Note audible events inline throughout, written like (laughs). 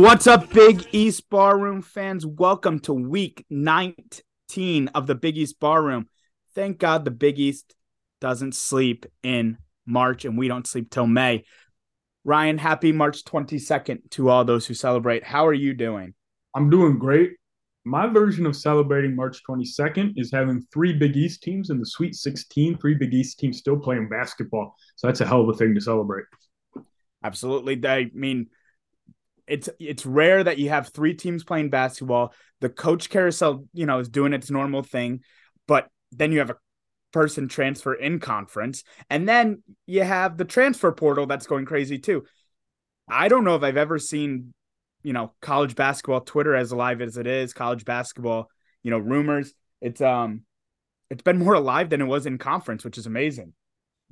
What's up, Big East Barroom fans? Welcome to week 19 of the Big East Barroom. Thank God the Big East doesn't sleep in March and we don't sleep till May. Ryan, happy March 22nd to all those who celebrate. How are you doing? I'm doing great. My version of celebrating March 22nd is having three Big East teams in the Sweet 16, three Big East teams still playing basketball. So that's a hell of a thing to celebrate. Absolutely. I mean, it's it's rare that you have three teams playing basketball. The coach carousel, you know, is doing its normal thing, but then you have a person transfer in conference, and then you have the transfer portal that's going crazy too. I don't know if I've ever seen, you know, college basketball Twitter as alive as it is, college basketball, you know, rumors. It's um it's been more alive than it was in conference, which is amazing.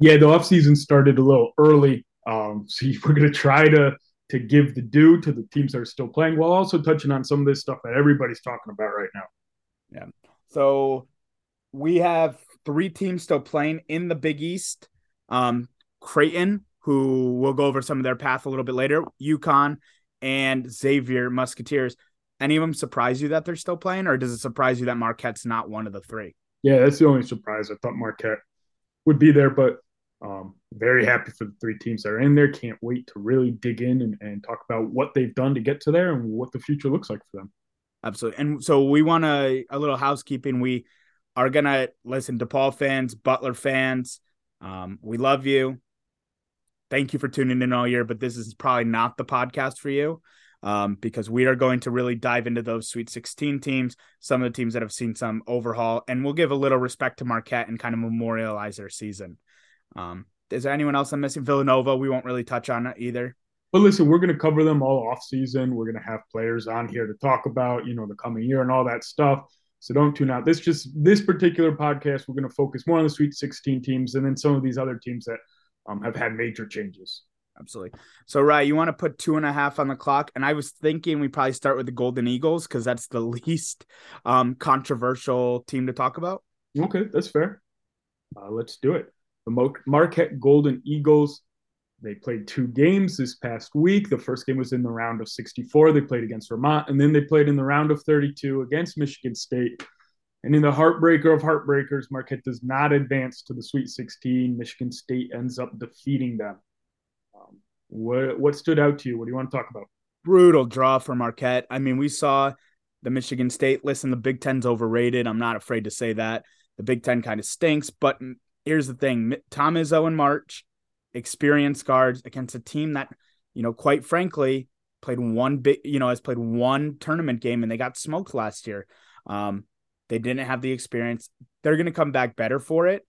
Yeah, the offseason started a little early. Um, (laughs) so we're to try to to give the due to the teams that are still playing while also touching on some of this stuff that everybody's talking about right now. Yeah. So we have three teams still playing in the Big East. Um, Creighton, who we'll go over some of their path a little bit later, UConn, and Xavier Musketeers. Any of them surprise you that they're still playing, or does it surprise you that Marquette's not one of the three? Yeah, that's the only surprise. I thought Marquette would be there, but um, very happy for the three teams that are in there. Can't wait to really dig in and, and talk about what they've done to get to there and what the future looks like for them. Absolutely. And so we want a, a little housekeeping. We are gonna listen DePaul fans, Butler fans. Um, we love you. Thank you for tuning in all year, but this is probably not the podcast for you. Um, because we are going to really dive into those Sweet 16 teams, some of the teams that have seen some overhaul, and we'll give a little respect to Marquette and kind of memorialize their season. Um, is there anyone else I'm missing? Villanova, we won't really touch on it either. But listen, we're going to cover them all off season. We're going to have players on here to talk about, you know, the coming year and all that stuff. So don't tune out. This just this particular podcast, we're going to focus more on the Sweet 16 teams and then some of these other teams that um, have had major changes. Absolutely. So, Ryan, you want to put two and a half on the clock? And I was thinking we probably start with the Golden Eagles because that's the (laughs) least um, controversial team to talk about. Okay, that's fair. Uh, let's do it. The Marquette Golden Eagles. They played two games this past week. The first game was in the round of 64. They played against Vermont, and then they played in the round of 32 against Michigan State. And in the heartbreaker of heartbreakers, Marquette does not advance to the Sweet 16. Michigan State ends up defeating them. Um, what what stood out to you? What do you want to talk about? Brutal draw for Marquette. I mean, we saw the Michigan State. Listen, the Big Ten's overrated. I'm not afraid to say that. The Big Ten kind of stinks. But here's the thing Tom Izzo in March, experienced guards against a team that, you know, quite frankly, played one big, you know, has played one tournament game and they got smoked last year. Um, they didn't have the experience. They're going to come back better for it.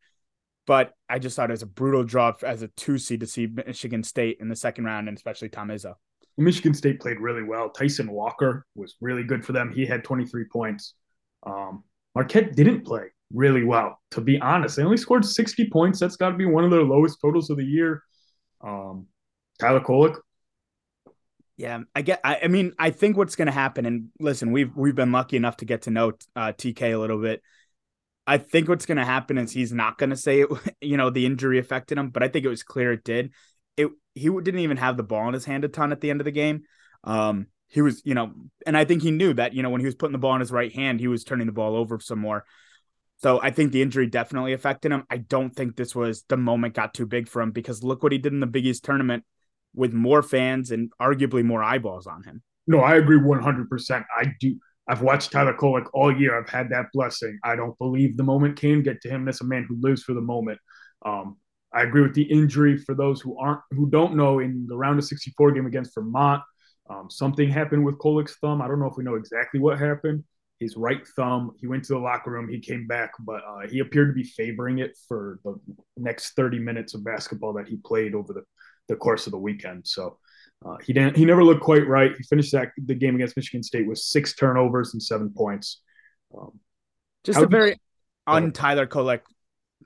But I just thought it was a brutal draw as a two seed to see Michigan State in the second round, and especially Tom Izzo. Michigan State played really well. Tyson Walker was really good for them. He had 23 points. Um, Marquette didn't play really well, to be honest. They only scored 60 points. That's got to be one of their lowest totals of the year. Um, Tyler Kolek, Yeah, I get. I, I mean, I think what's going to happen, and listen, we've we've been lucky enough to get to know uh, TK a little bit. I think what's going to happen is he's not going to say it. (laughs) You know, the injury affected him, but I think it was clear it did. It he didn't even have the ball in his hand a ton at the end of the game. Um, he was, you know, and I think he knew that. You know, when he was putting the ball in his right hand, he was turning the ball over some more. So I think the injury definitely affected him. I don't think this was the moment got too big for him because look what he did in the Big East tournament with more fans and arguably more eyeballs on him. No, I agree 100%. I do. I've watched Tyler Kolek all year. I've had that blessing. I don't believe the moment can get to him. That's a man who lives for the moment. Um, I agree with the injury for those who aren't who don't know. In the round of 64 game against Vermont, um, something happened with Kolek's thumb. I don't know if we know exactly what happened, his right thumb. He went to the locker room. He came back, but uh, he appeared to be favoring it for the next 30 minutes of basketball that he played over the, the course of the weekend. So uh, he didn't. He never looked quite right. He finished that the game against Michigan State with six turnovers and seven points. Um, Just a very un Tyler Kolek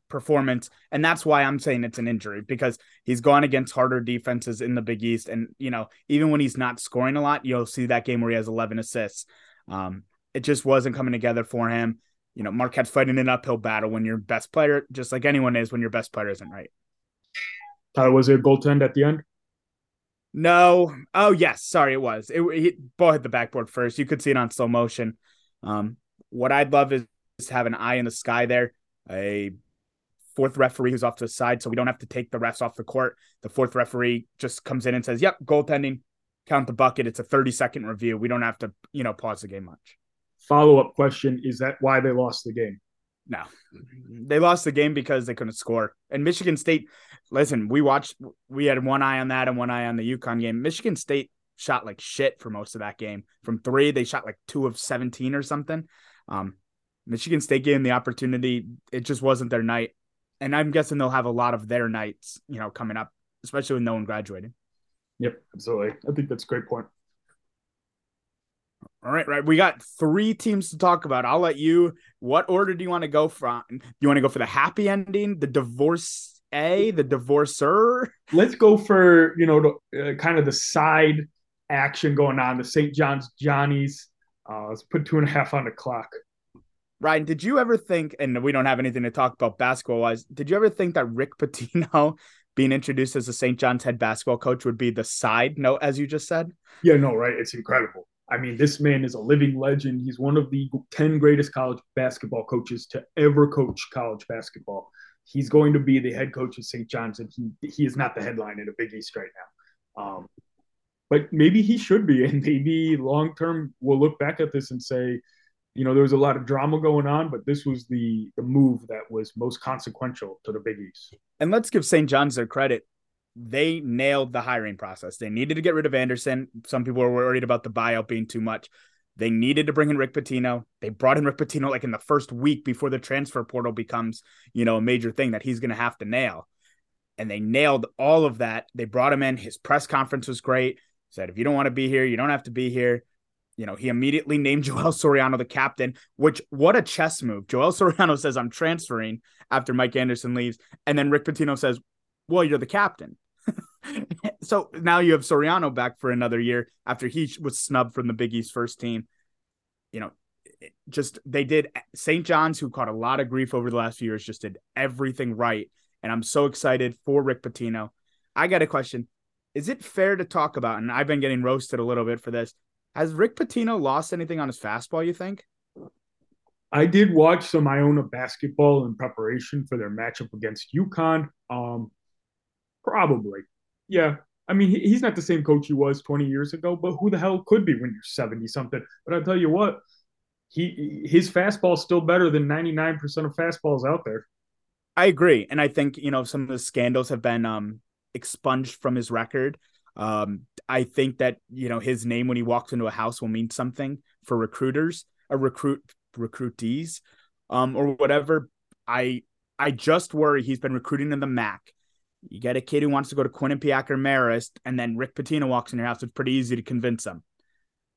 performance, and that's why I'm saying it's an injury because he's gone against harder defenses in the Big East, and you know even when he's not scoring a lot, you'll see that game where he has 11 assists. Um, it just wasn't coming together for him. You know, Marquette's fighting an uphill battle when your best player, just like anyone is, when your best player isn't right. Tyler, was it a goaltend at the end? No. Oh yes, sorry, it was. It he, ball hit the backboard first. You could see it on slow motion. Um, what I'd love is to have an eye in the sky there. A fourth referee who's off to the side, so we don't have to take the refs off the court. The fourth referee just comes in and says, "Yep, goaltending, count the bucket." It's a thirty second review. We don't have to, you know, pause the game much. Follow up question: Is that why they lost the game? No, they lost the game because they couldn't score. And Michigan State, listen, we watched, we had one eye on that and one eye on the UConn game. Michigan State shot like shit for most of that game. From three, they shot like two of 17 or something. Um, Michigan State gave them the opportunity. It just wasn't their night. And I'm guessing they'll have a lot of their nights, you know, coming up, especially with no one graduating. Yep, absolutely. I think that's a great point. All right, right. We got three teams to talk about. I'll let you. What order do you want to go from? Do you want to go for the happy ending, the divorce A, the divorcer? Let's go for you know the, uh, kind of the side action going on. The St. John's Johnnies. Uh, let's put two and a half on the clock. Ryan, did you ever think? And we don't have anything to talk about basketball wise. Did you ever think that Rick Pitino (laughs) being introduced as the St. John's head basketball coach would be the side note, as you just said? Yeah, no, right. It's incredible. I mean, this man is a living legend. He's one of the 10 greatest college basketball coaches to ever coach college basketball. He's going to be the head coach of St. John's, and he, he is not the headline in the Big East right now. Um, but maybe he should be. (laughs) And maybe long term, we'll look back at this and say, you know, there was a lot of drama going on, but this was the, the move that was most consequential to the Big East. And let's give St. John's their credit they nailed the hiring process. They needed to get rid of Anderson. Some people were worried about the buyout being too much. They needed to bring in Rick Pitino. They brought in Rick Pitino like in the first week before the transfer portal becomes, you know, a major thing that he's going to have to nail. And they nailed all of that. They brought him in. His press conference was great. Said, if you don't want to be here, you don't have to be here. You know, he immediately named (laughs) Joel Soriano the captain, which what a chess move. Joel Soriano says, I'm transferring after Mike Anderson leaves. And then Rick Pitino says, Well, you're the captain. (laughs) so now you have Soriano back for another year after he was snubbed from the Big East first team. You know, just they did St. John's, who caught a lot of grief over the last few years, just did everything right. And I'm so excited for Rick Pitino. I got a question. Is it fair to talk about, and I've been getting roasted a little bit for this, has Rick Pitino lost anything on his fastball, you think? I did watch some Iona basketball in preparation for their matchup against UConn. Um, Probably. Yeah. I mean, he's not the same coach he was 20 years ago, but who the hell could be when you're 70 something? But I'll tell you what, he his fastball's still better than 99% of fastballs out there. I agree. And I think, you know, some of the scandals have been um expunged from his record. Um, I think that, you know, his name when he walks into a house will mean something for recruiters, a recruit recruitees, um, or whatever. I I just worry he's been recruiting in the MAC you get a kid who wants to go to Quinnipiac or Marist, and then Rick Pitino walks in your house. It's pretty easy to convince them.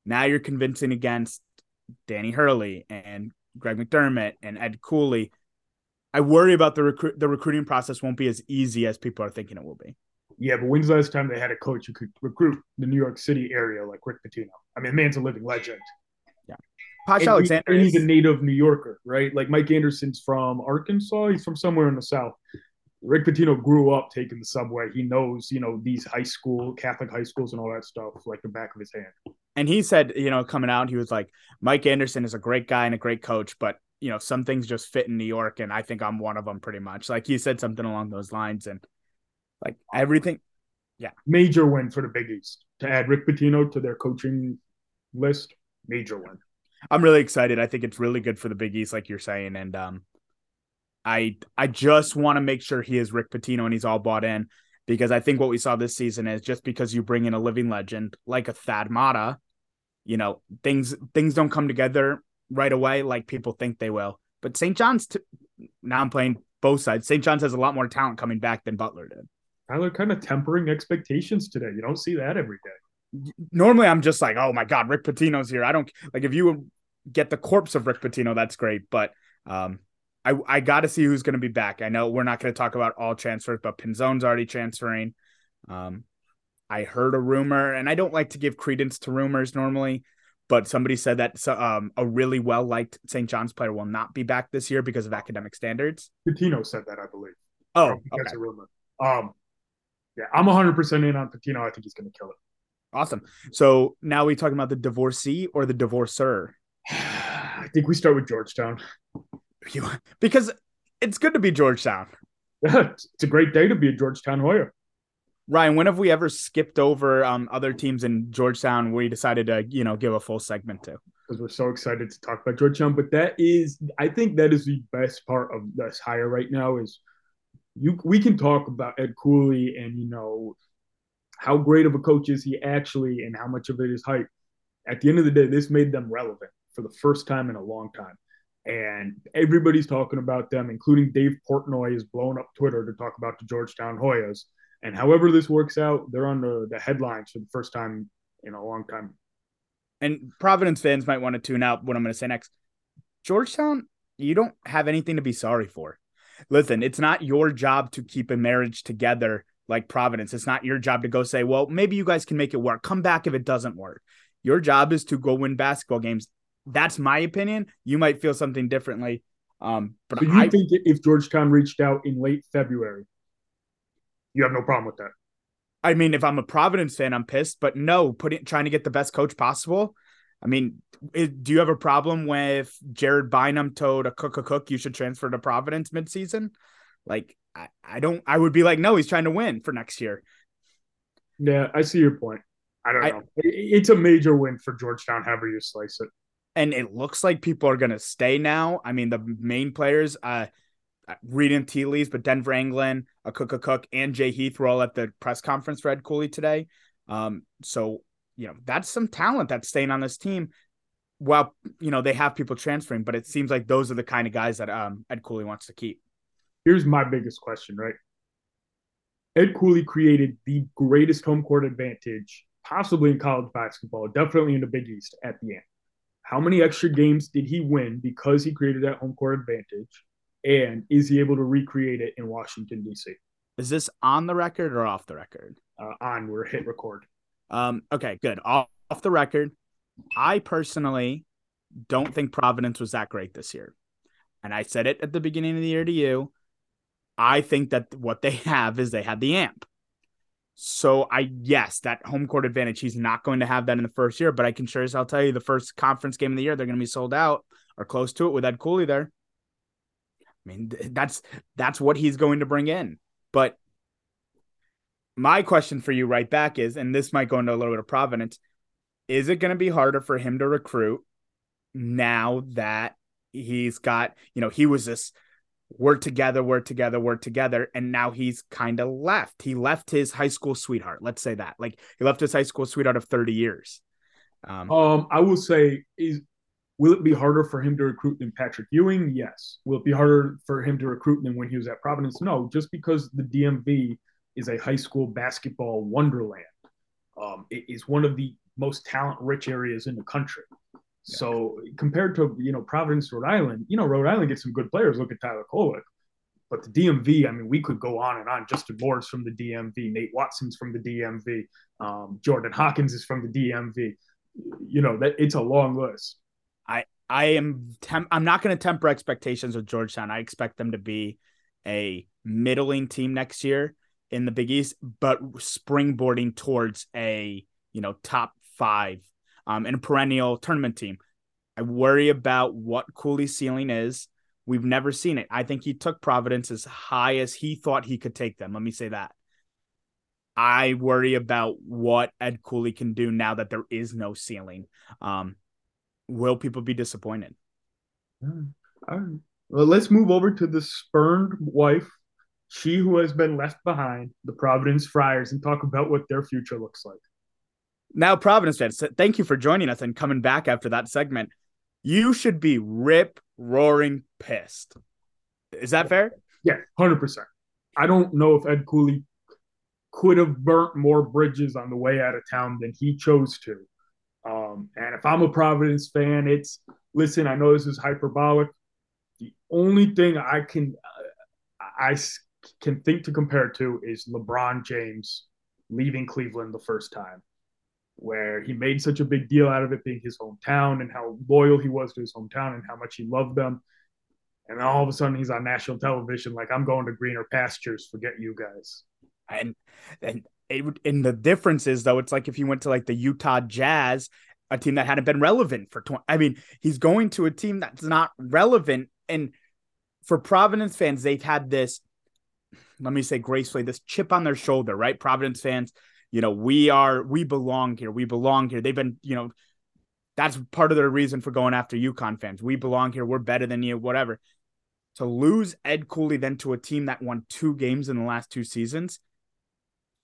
Now you're convincing against Danny Hurley and Greg McDermott and Ed Cooley. I worry about the recruit the recruiting process won't be as easy as people are thinking it will be. Yeah, but when's the last time they had a coach who could recruit the New York City area like Rick Pitino? I mean, man's a living legend. Yeah. Posh and Alexander. He, he's a native New Yorker, right? Like Mike Anderson's from Arkansas. He's from somewhere in the South. Rick Pitino grew up taking the subway. He knows, you know, these high school, Catholic high schools and all that stuff like the back of his hand. And he said, you know, coming out, he was like, Mike Anderson is a great guy and a great coach, but, you know, some things just fit in New York. And I think I'm one of them pretty much. Like he said something along those lines. And like everything. Yeah. Major win for the Big East to add Rick Pitino to their coaching list. Major win. I'm really excited. I think it's really good for the Big East, like you're saying. And, um, I I just want to make sure he is Rick Pitino and he's all bought in because I think what we saw this season is just because you bring in a living legend like a Thad Matta, you know, things things don't come together right away like people think they will. But St. John's, t- now I'm playing both sides. St. John's has a lot more talent coming back than Butler did. Tyler kind of tempering expectations today. You don't see that every day. Normally, I'm just like, oh my God, Rick Pitino's here. I don't like if you get the corpse of Rick Pitino, that's great. But um, I, I got to see who's going to be back. I know we're not going to talk about all transfers, but Pinzon's already transferring. Um, I heard a rumor, and I don't like to give credence to rumors normally, but somebody said that um, a really well liked St. John's player will not be back this year because of academic standards. Pitino said that, I believe. Oh, that's okay. a rumor. Um, yeah, I'm 100% in on Pitino. I think he's going to kill it. Awesome. So now we talking about the divorcee or the divorcer? (sighs) I think we start with Georgetown. Because it's good to be Georgetown. Yeah, it's a great day to be a Georgetown Hoya. Ryan, when have we ever skipped over um, other teams in Georgetown we decided to, you know, give a full segment to? Because we're so excited to talk about Georgetown. But that is, I think that is the best part of this hire right now is you we can talk about Ed Cooley and, you know, how great of a coach is he actually and how much of it is hype. At the end of the day, this made them relevant for the first time in a long time. And everybody's talking about them, including Dave Portnoy is blowing up Twitter to talk about the Georgetown Hoyas and however this works out, they're on the, the headlines for the first time in a long time. And Providence fans might want to tune out what I'm going to say next. Georgetown, you don't have anything to be sorry for. Listen, it's not your job to keep a marriage together like Providence. It's not your job to go say, well, maybe you guys can make it work. Come back if it doesn't work. Your job is to go win basketball games. That's my opinion. You might feel something differently. Um, but so you I, think if Georgetown reached out in late February you have no problem with that. I mean, if I'm a Providence fan, I'm pissed, but no, putting trying to get the best coach possible. I mean, it, do you have a problem with Jared Bynum told Akok Akok you should transfer to Providence midseason? Like, I, I don't. I would be like, no, he's trying to win for next year. Yeah, I see your point. I don't I, know. It's a major win for Georgetown, however you slice it. And it looks like people are going to stay now. I mean, the main players. Uh, reading tea leaves, but Denver Anglin, Akok Akok, and Jay Heath were all at the press conference for Ed Cooley today. Um, so you know that's some talent that's staying on this team. Well, you know they have people transferring, but it seems like those are the kind of guys that um, Ed Cooley wants to keep. Here's my biggest question, right? Ed Cooley created the greatest home court advantage possibly in college basketball, definitely in the Big East at the end. How many extra games did he win because he created that home court advantage? and is he able to recreate it in Washington D.C.? Is this on the record or off the record? Uh, on. We're hit record. Um. Okay. Good. Off, off the record. I personally don't think Providence was that great this year, and I said it at the beginning of the year to you. I think that what they (laughs) have is they had the amp. So I yes, that home court advantage. He's not going to have that in the first year, but I can sure as I'll tell you the first conference game of the year, they're going to be sold out or close to it with Ed Cooley there. I mean, that's that's what he's going to bring in. But my question for you right back is, and this might go into a little bit of Providence, is it going to be harder for him to recruit now that he's got, you know, he was this we're together, we're together, we're together, and now he's kind of left. He left his high school sweetheart. Let's say that, like he left his high school sweetheart of thirty years. Um, um I will say is Will it be harder for him to recruit than Patrick Ewing? Yes. Will it be harder for him to recruit than when he was at Providence? No, just because the DMV is a high school basketball wonderland. Um, it is one of the most talent rich areas in the country. Yeah. So compared to you know Providence, Rhode Island, you know Rhode Island gets some good players. Look at Tyler Kolek. But the DMV, I mean, we could go on and on. Justin Moore's from the DMV, Nate Watson's from the DMV, um, Jordan Hawkins is from the DMV. You know that it's a long list. I I am temp- I'm not going to temper expectations with Georgetown. I expect them to be a middling team next year in the Big East, but springboarding towards a you know top five um, and a perennial tournament team. I worry about what Cooley's ceiling is. We've never seen it. I think he took Providence as high as he thought he could take them. Let me say that. I worry about what Ed Cooley can do now that there is no ceiling. Um, will people be disappointed? All right. Well, let's move over to the spurned wife, she who has been left behind, the Providence Friars, and talk about what their future looks like. Now, Providence fans, thank you for joining us and coming back after that segment. You should be rip roaring pissed. Is that fair? Yeah, hundred percent. I don't know if Ed Cooley could have burnt more bridges on the way out of town than he chose to. Um, and if I'm a Providence fan, it's listen. I know this is hyperbolic. The only thing I can uh, I can think to compare to is LeBron James leaving Cleveland the first time, where he made such a big deal out of it being his hometown and how loyal he was to his hometown and how much he loved them. And all of a sudden he's on national television like I'm going to greener pastures. Forget you guys. And and it, and the difference is though, it's like if you went to like the Utah Jazz, a team that hadn't been relevant for 20. I mean, he's going to a team that's not relevant. And for Providence fans, they've had this let me say gracefully, this chip on their shoulder, right? Providence fans, you know, we are, we belong here. We belong here. They've been, you know, that's part of their reason for going after UConn fans. We belong here. We're better than you, whatever. To lose Ed Cooley then to a team that won two games in the last two seasons,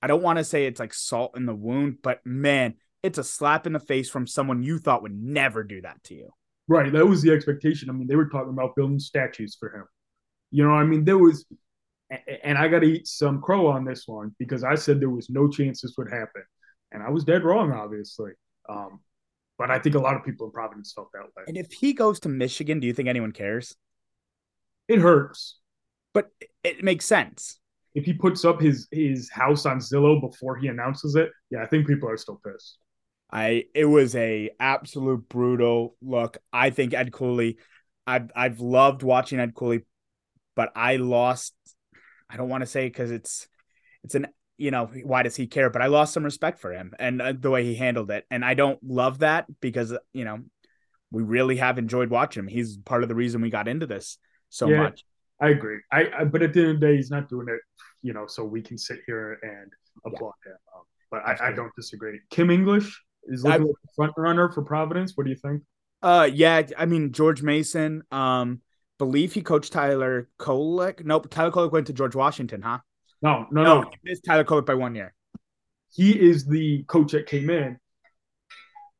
I don't want to say it's like salt in the wound, but man, it's a slap in the face from someone you thought would never do that to you. Right. That was the expectation. I mean, they were talking about building statues for him. You know, I mean, there was and I got to eat some crow on this one because I said there was no chance this would happen, and I was dead wrong, obviously. Um, but I think a lot of people in Providence felt that way. And if he goes to Michigan, do you think anyone cares? It hurts, but it makes sense. If he puts up his his house on Zillow before he announces it, yeah, I think people are still pissed. I it was a absolute brutal look. I think Ed Cooley, I've I've loved watching Ed Cooley, but I lost I don't want to say because it's it's an you know why does he care? But I lost some respect for him and uh, the way he handled it, and I don't love that because you know we really have enjoyed watching him. He's part of the reason we got into this so yeah, much. I agree. I, I, but at the end of the day, he's not doing it, you know, so we can sit here and applaud yeah. him. Um, but I, I, don't disagree. Kim English is looking like a front runner for Providence. What do you think? Uh, yeah, I mean George Mason. Um, believe he coached Tyler Kolek. Nope, Tyler Kolek went to George Washington, huh? No, no, no. no. He missed Tyler Kolek by one year. He is the coach that came in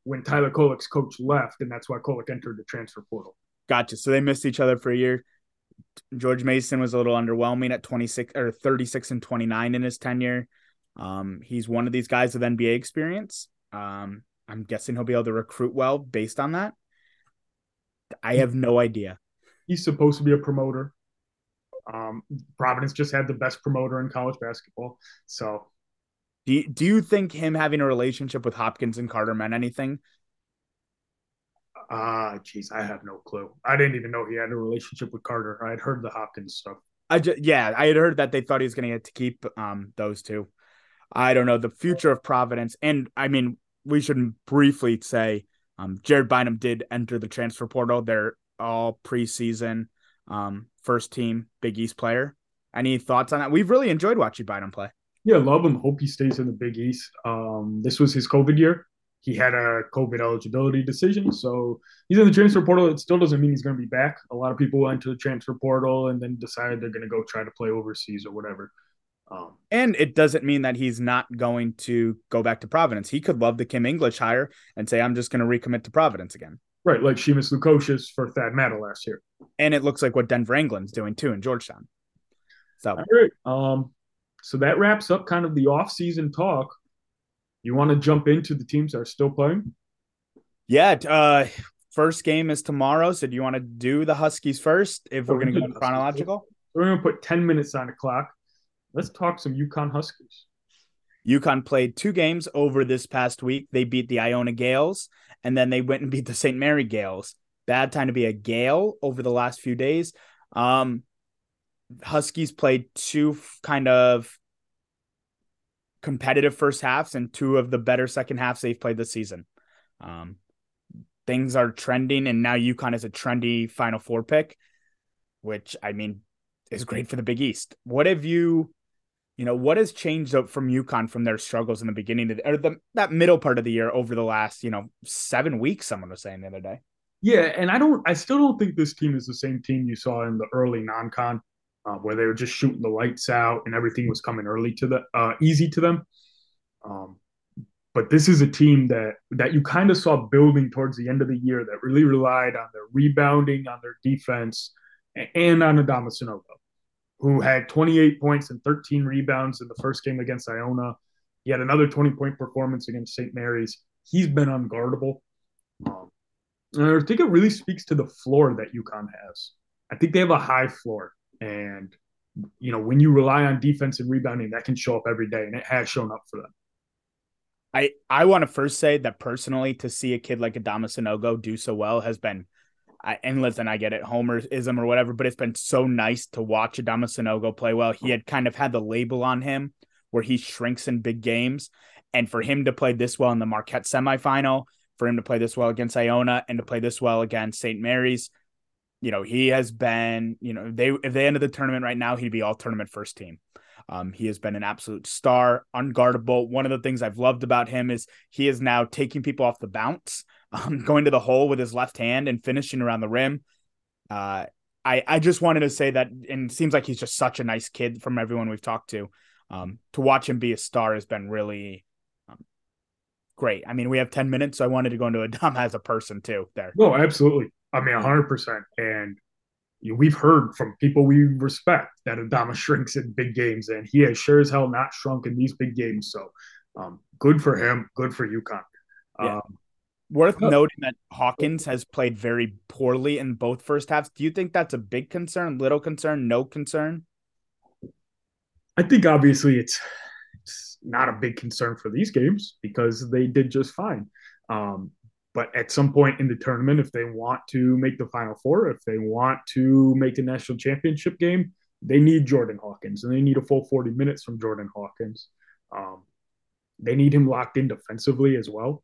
when Tyler Kolek's coach left, and that's why Kolek entered the transfer portal. Gotcha. So they missed each other for a year. George Mason was a little underwhelming at 26 or 36 and 29 in his tenure. Um, he's one of these guys with NBA experience. Um, I'm guessing he'll be able to recruit well based on that. I have no idea. He's supposed to be a promoter. Um, Providence just had the best promoter in college basketball. So, do you, do you think him having a relationship with Hopkins and Carter meant anything? Ah, uh, geez, I have no clue. I didn't even know he had a relationship with Carter. I had heard the Hopkins stuff. I just, yeah, I had heard that they thought he was going to get to keep um those two. I don't know the future of Providence, and I mean we should briefly say um Jared Bynum did enter the transfer portal. They're all preseason um, first team Big East player. Any thoughts on that? We've really enjoyed watching Bynum play. Yeah, love him. Hope he stays in the Big East. Um, this was his COVID year. He had a COVID eligibility decision, so he's in the transfer portal. It still doesn't mean he's going to be back. A lot of people went to the transfer portal and then decided they're going to go try to play overseas or whatever. Um, and it doesn't mean that he's not going to go back to Providence. He could love the Kim English hire and say, "I'm just going to recommit to Providence again." Right, like Simas Lukosius for Thad Matta last year. And it looks like what Denver England's doing too in Georgetown. So All right. Um so that wraps up kind of the off-season talk. You want to jump into the teams that are still playing? Yeah, uh first game is tomorrow. So do you want to do the Huskies first if we're, we're gonna go chronological? We're gonna put 10 minutes on the clock. Let's talk some UConn Huskies. UConn played two games over this past week. They beat the Iona Gaels and then they went and (laughs) beat the St. Mary Gaels. Bad time to be a Gael over the last few days. Um, Huskies played two kind of competitive first halves and two of the better second halves they've played this season. Um, things are trending, and now UConn is a trendy Final Four pick, which I mean is great for the Big East. What have you you know what has changed from UConn from their struggles in the beginning of the, or the that middle part of the year over the last you know seven weeks. Someone was saying the other day. Yeah, and I don't, I still don't think this team is the same team you saw in the early non-con, uh, where they were just shooting the lights out and everything was coming early to the uh, easy to them. Um, but this is a team that that you kind of saw building towards the end of the year that really relied on their rebounding, on their defense, and on Adama Sanogo, who had 28 points and 13 rebounds in the first game against Iona. He had another 20 point performance against St. Mary's. He's been unguardable. Um, and I think it really speaks to the floor that UConn has. I think they have a high floor. And, you know, when you rely on defense and rebounding, that can show up every day. And it has shown up for them. I, I want to first say that personally, to see a kid like Adama Sanogo do so well has been, I, and listen, I get it, Homerism or whatever, but it's been so nice to watch Adama Sanogo play well. He had kind of had the label on him where he shrinks in big games. And for him to play this well in the Marquette semifinal, for him to play this well against Iona and to play this well against St. Mary's, you know, he has been, you know, they if they ended the tournament right now, he'd be all tournament first team. Um, he has been an absolute star, unguardable. One of the things I've loved about him is he is now taking people off the bounce, um, going to the hole with his left hand and finishing around the rim. Uh, I I just wanted to say that, and it seems like he's just such a nice kid from everyone we've talked to. Um, to watch him be a star has been really um, great. I mean, we have ten minutes, so I wanted to go into Adam (laughs) as a person too. There. No, absolutely. I mean, hundred percent. And we've heard from people we respect that Adama shrinks in big games, and he has sure as hell not shrunk in these big games. So, um, good for him. Good for UConn. Yeah. Worth oh. noting that Hawkins has played very poorly in both first halves. Do you think that's a big concern, little concern, no concern? I think obviously it's it's not a big concern for these games because they did just fine. Um, but at some point in the tournament, if they want to make the Final Four, if they want to make the national championship game, they need Jordan Hawkins and they need a full 40 minutes from Jordan Hawkins. Um, they need him locked in defensively as well.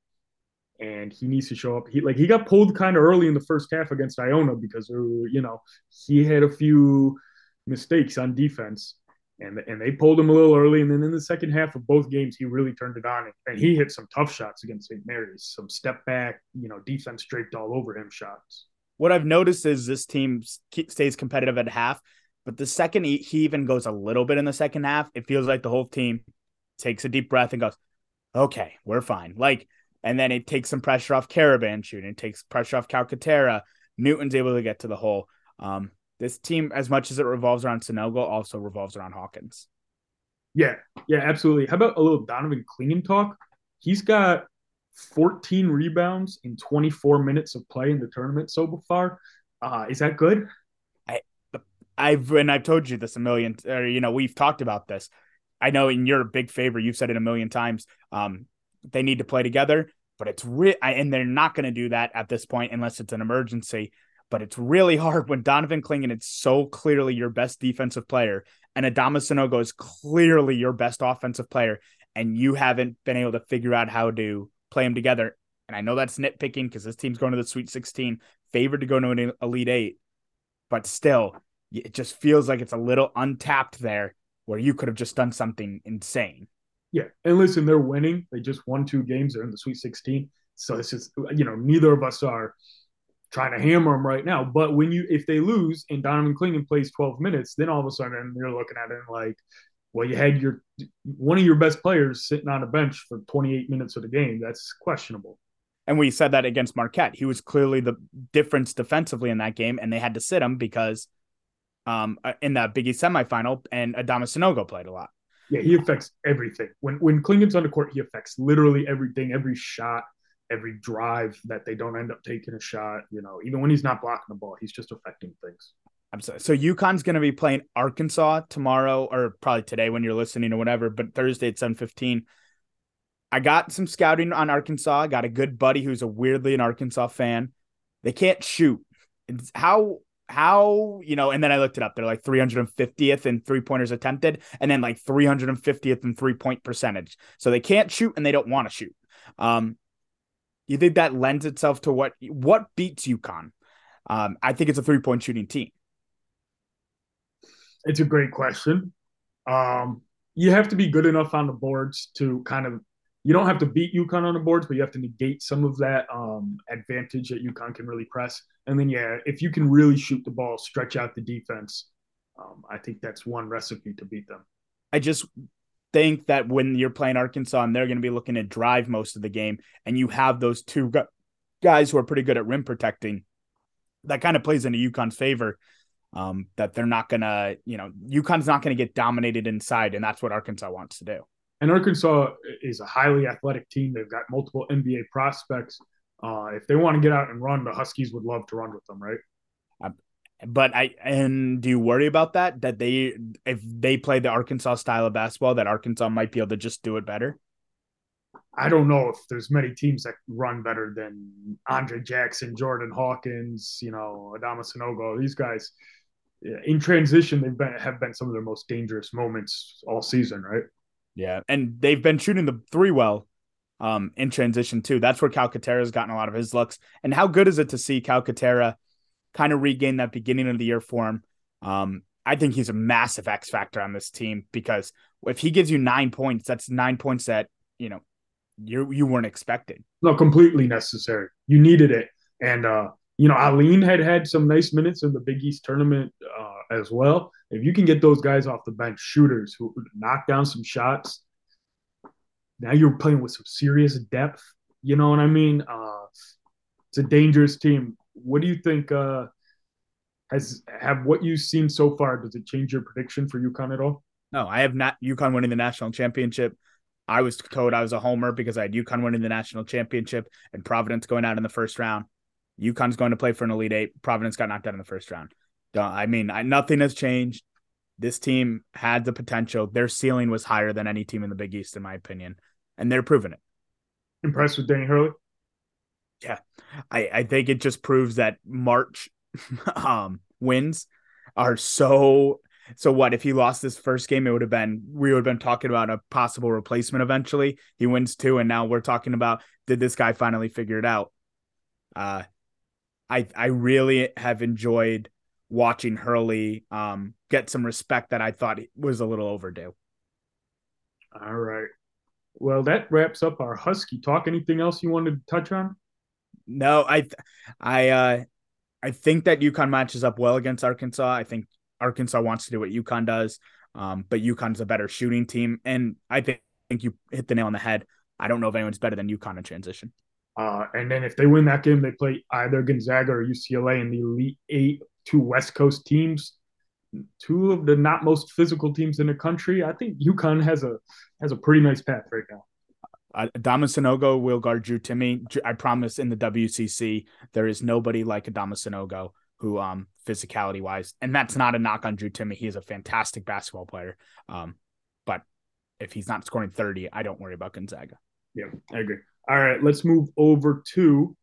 And he needs to show up. He like he got pulled kind of early in the first half against Iona because uh, you know he had a few mistakes on defense and and they pulled him a little early. And then in the second half of both games, he really turned it on, and he hit some tough shots against St. Mary's, some step back, you know, defense draped all over him shots. What I've noticed is this team stays competitive at half, but the second he, he even goes a little bit in the second half, it feels like the whole team takes a deep breath and goes, "Okay, we're fine." Like, and then it takes some pressure off Karaban shooting, it takes pressure off Calcaterra. Newton's able to get to the hole. Um, this team, as much as it revolves around Sanogo, also revolves around Hawkins. Yeah, yeah, absolutely. How about a little Donovan Clingan talk? He's got 14 rebounds in 24 minutes of play in the tournament so far. Uh, is that good? I, I've and I've told you this a million, or you know, we've talked about this. I know, in your big favor, you've said it a million times. Um, they need to play together, but it's real, and they're not going to do that at this point unless it's an emergency but it's really (laughs) hard when Donovan Clingan is so clearly your best defensive player and Adama Sanogo is clearly your best offensive player and you haven't been able to figure out how to play them together. And I know that's nitpicking because this team's going to the Sweet 16, favored to go to an Elite Eight, but still, it just feels like it's a little untapped there where you could have just done something insane. Yeah. And listen, they're winning. They just won two games. They're in the Sweet 16. So it's just, you know, neither of us are trying to hammer them right now. But when you if they lose and Donovan Clingan plays 12 minutes, then all of a sudden you're looking at it like, well, you had your one of your best players sitting on a bench for 28 minutes of the game. That's questionable. And we said that against Marquette. He was clearly the difference defensively in that game, and they had to sit him because um uh, in that Big East semifinal, and Adama Sanogo played a lot. Yeah, he affects everything. When when Clingan's on the court, he affects literally everything, every shot every drive that they don't end up taking a shot. You know, even when he's not blocking the ball, he's just affecting things. Sorry. So UConn's going to be playing Arkansas tomorrow, or probably today when you're listening or whatever. But Thursday at 7:15. I got some scouting on Arkansas. I got a good buddy who's a weirdly an Arkansas fan. They can't shoot. It's how how you know? And then I looked it up. They're like 350th in three pointers attempted, and then like 350th in three point percentage. So they can't shoot and they don't want to shoot. Um, you think that lends itself to what what beats UConn? Um, I think it's a three point shooting team. It's a great question. Um, you have to be good enough on the boards to kind of you don't have to beat UConn on the boards, but you have to negate some of that um, advantage that UConn can really press. And then, yeah, if you can really shoot the ball, stretch out the defense, um, I think that's one recipe to beat them. I just think that when you're playing Arkansas and they're going to be looking to drive most of the game, and you have those two guys who are pretty good at rim protecting, that kind of plays into UConn's favor. Um, that they're not gonna, you know, UConn's not gonna get dominated inside, and that's what Arkansas wants to do. And Arkansas is a highly athletic team. They've got multiple NBA prospects. Uh, if they want to get out and run, the Huskies would love to run with them, right? but I and do you worry about that? That they if they play the Arkansas style of basketball, that Arkansas might be able to just do it better. I don't know if there's many teams that run better than Andre Jackson, Jordan Hawkins, you know, Adama Sanogo. These guys in transition, they've been have been some of their most dangerous moments all season, right? Yeah, and they've been shooting the three well um, in transition too. That's where Calcaterra has gotten a lot of his looks. And how good is it to see Calcaterra kind of regain that beginning of the year form? Um, I think he's a massive X factor on this team because if he gives you nine points, that's nine points that you know you you weren't expecting. No, completely necessary. You needed it, and uh, you know Alleyne had had some nice minutes in the Big East tournament uh, as well. If you can get those guys off the bench, shooters who knock down some shots, now you're playing with some serious depth. You know what I mean? Uh, it's a dangerous team. What do you think? Uh, has have what you've seen so far? Does it change your prediction for UConn at all? No, I have not UConn winning the national championship. I was told I was a homer because I had UConn winning the national championship and Providence going out in the first round. UConn's going to play for an Elite Eight. Providence got knocked out in the first round. I mean, I, nothing has changed. This team had the potential. Their ceiling was higher than any team in the Big East, in my opinion, and they're proving it. Impressed with Danny Hurley? Yeah, I, I think it just proves that March (laughs) um, wins are so. So what if he lost this first game? It would have been we would have been talking about a possible replacement eventually. He wins two, and now we're talking about did this guy finally figure it out? Uh, I I really have enjoyed watching Hurley um, get some respect that I thought was a little overdue. All right. Well, that wraps up our Husky talk. Anything else you wanted to touch on? No, I, I, uh, I think that UConn matches up well against Arkansas. I think Arkansas wants to do what UConn does, um, but UConn's a better shooting team, and I think, think you hit the nail on the head. I don't know if anyone's better than UConn in transition. Uh, and then if they win that game, they play either Gonzaga or UCLA in the Elite Eight, two West Coast teams, two of the not most physical teams in the country. I think UConn has a has a pretty nice path right now. Uh, Adama Sanogo will guard Drew Timme. I promise in the WCC there is nobody like Adama Sanogo who um physicality wise, and that's not a knock on Drew Timme. He is a fantastic basketball player. Um, but if he's not scoring 30, I don't worry about Gonzaga. Yeah, I agree. All right, let's move over to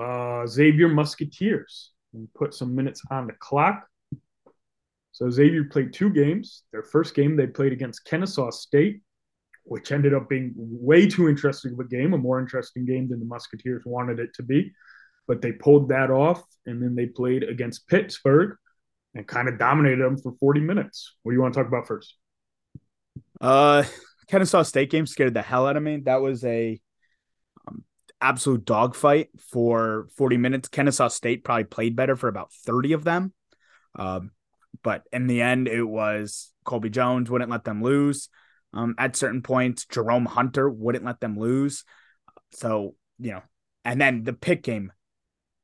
uh, Xavier Musketeers and put some minutes on the clock. So Xavier played two games. Their first game they played against Kennesaw State, which ended up being way too interesting of a game, a more interesting game than the Musketeers wanted it to be. But they pulled that off, and then they played against Pittsburgh and kind of dominated them for 40 minutes. What do you want to talk about first? Uh, Kennesaw State game scared the hell out of me. That was a um, absolute dogfight for 40 minutes. Kennesaw State probably played better for about 30 of them. Um, but in the end, it was Colby Jones wouldn't let them lose. Um, at certain points, Jerome Hunter wouldn't let them lose. So, you know, and then the Pitt game,